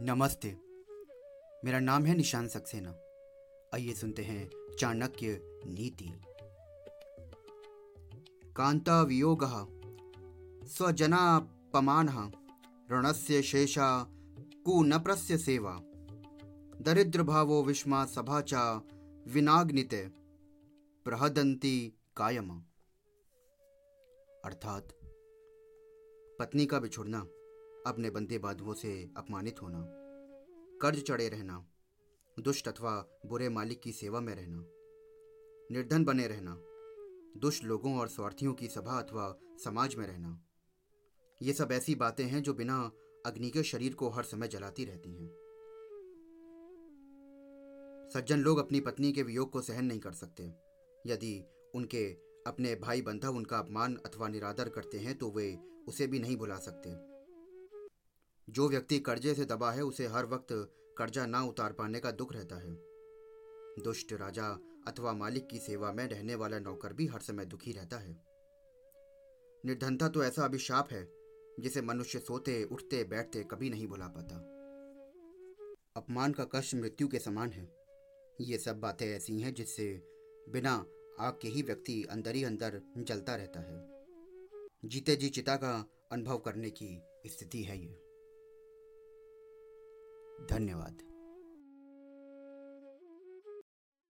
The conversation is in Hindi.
नमस्ते। मेरा नाम है निशान सक्सेना। आइए सुनते हैं चाणक्य नीति। कांता वियोग स्वजनापमान ऋणस्य शेषा कुनप्रस्य सेवा। दरिद्र भावो विस्मा सभा चा विनाग्नित प्रहदंती कायम। अर्थात, पत्नी का बिछुड़ना। अपने बंदे बाधुओं से अपमानित होना। कर्ज चढ़े रहना। दुष्ट अथवा बुरे मालिक की सेवा में रहना। निर्धन बने रहना। दुष्ट लोगों और स्वार्थियों की सभा अथवा समाज में रहना। ये सब ऐसी बातें हैं जो बिना अग्नि के शरीर को हर समय जलाती रहती हैं। सज्जन लोग अपनी पत्नी के वियोग को सहन नहीं कर सकते। यदि उनके अपने भाई बंधव उनका अपमान अथवा निरादर करते हैं तो वे उसे भी नहीं भुला सकते। जो व्यक्ति कर्जे से दबा है, उसे हर वक्त कर्जा ना उतार पाने का दुख रहता है। दुष्ट राजा अथवा मालिक की सेवा में रहने वाला नौकर भी हर समय दुखी रहता है। निर्धनता तो ऐसा अभिशाप है, जिसे मनुष्य सोते, उठते, बैठते कभी नहीं भुला पाता। अपमान का कष्ट मृत्यु के समान है। ये सब बातें ऐसी हैं जिससे बिना आग के ही व्यक्ति अंदर ही अंदर जलता रहता है। जीते जी चिता का अनुभव करने की स्थिति है ये। धन्यवाद।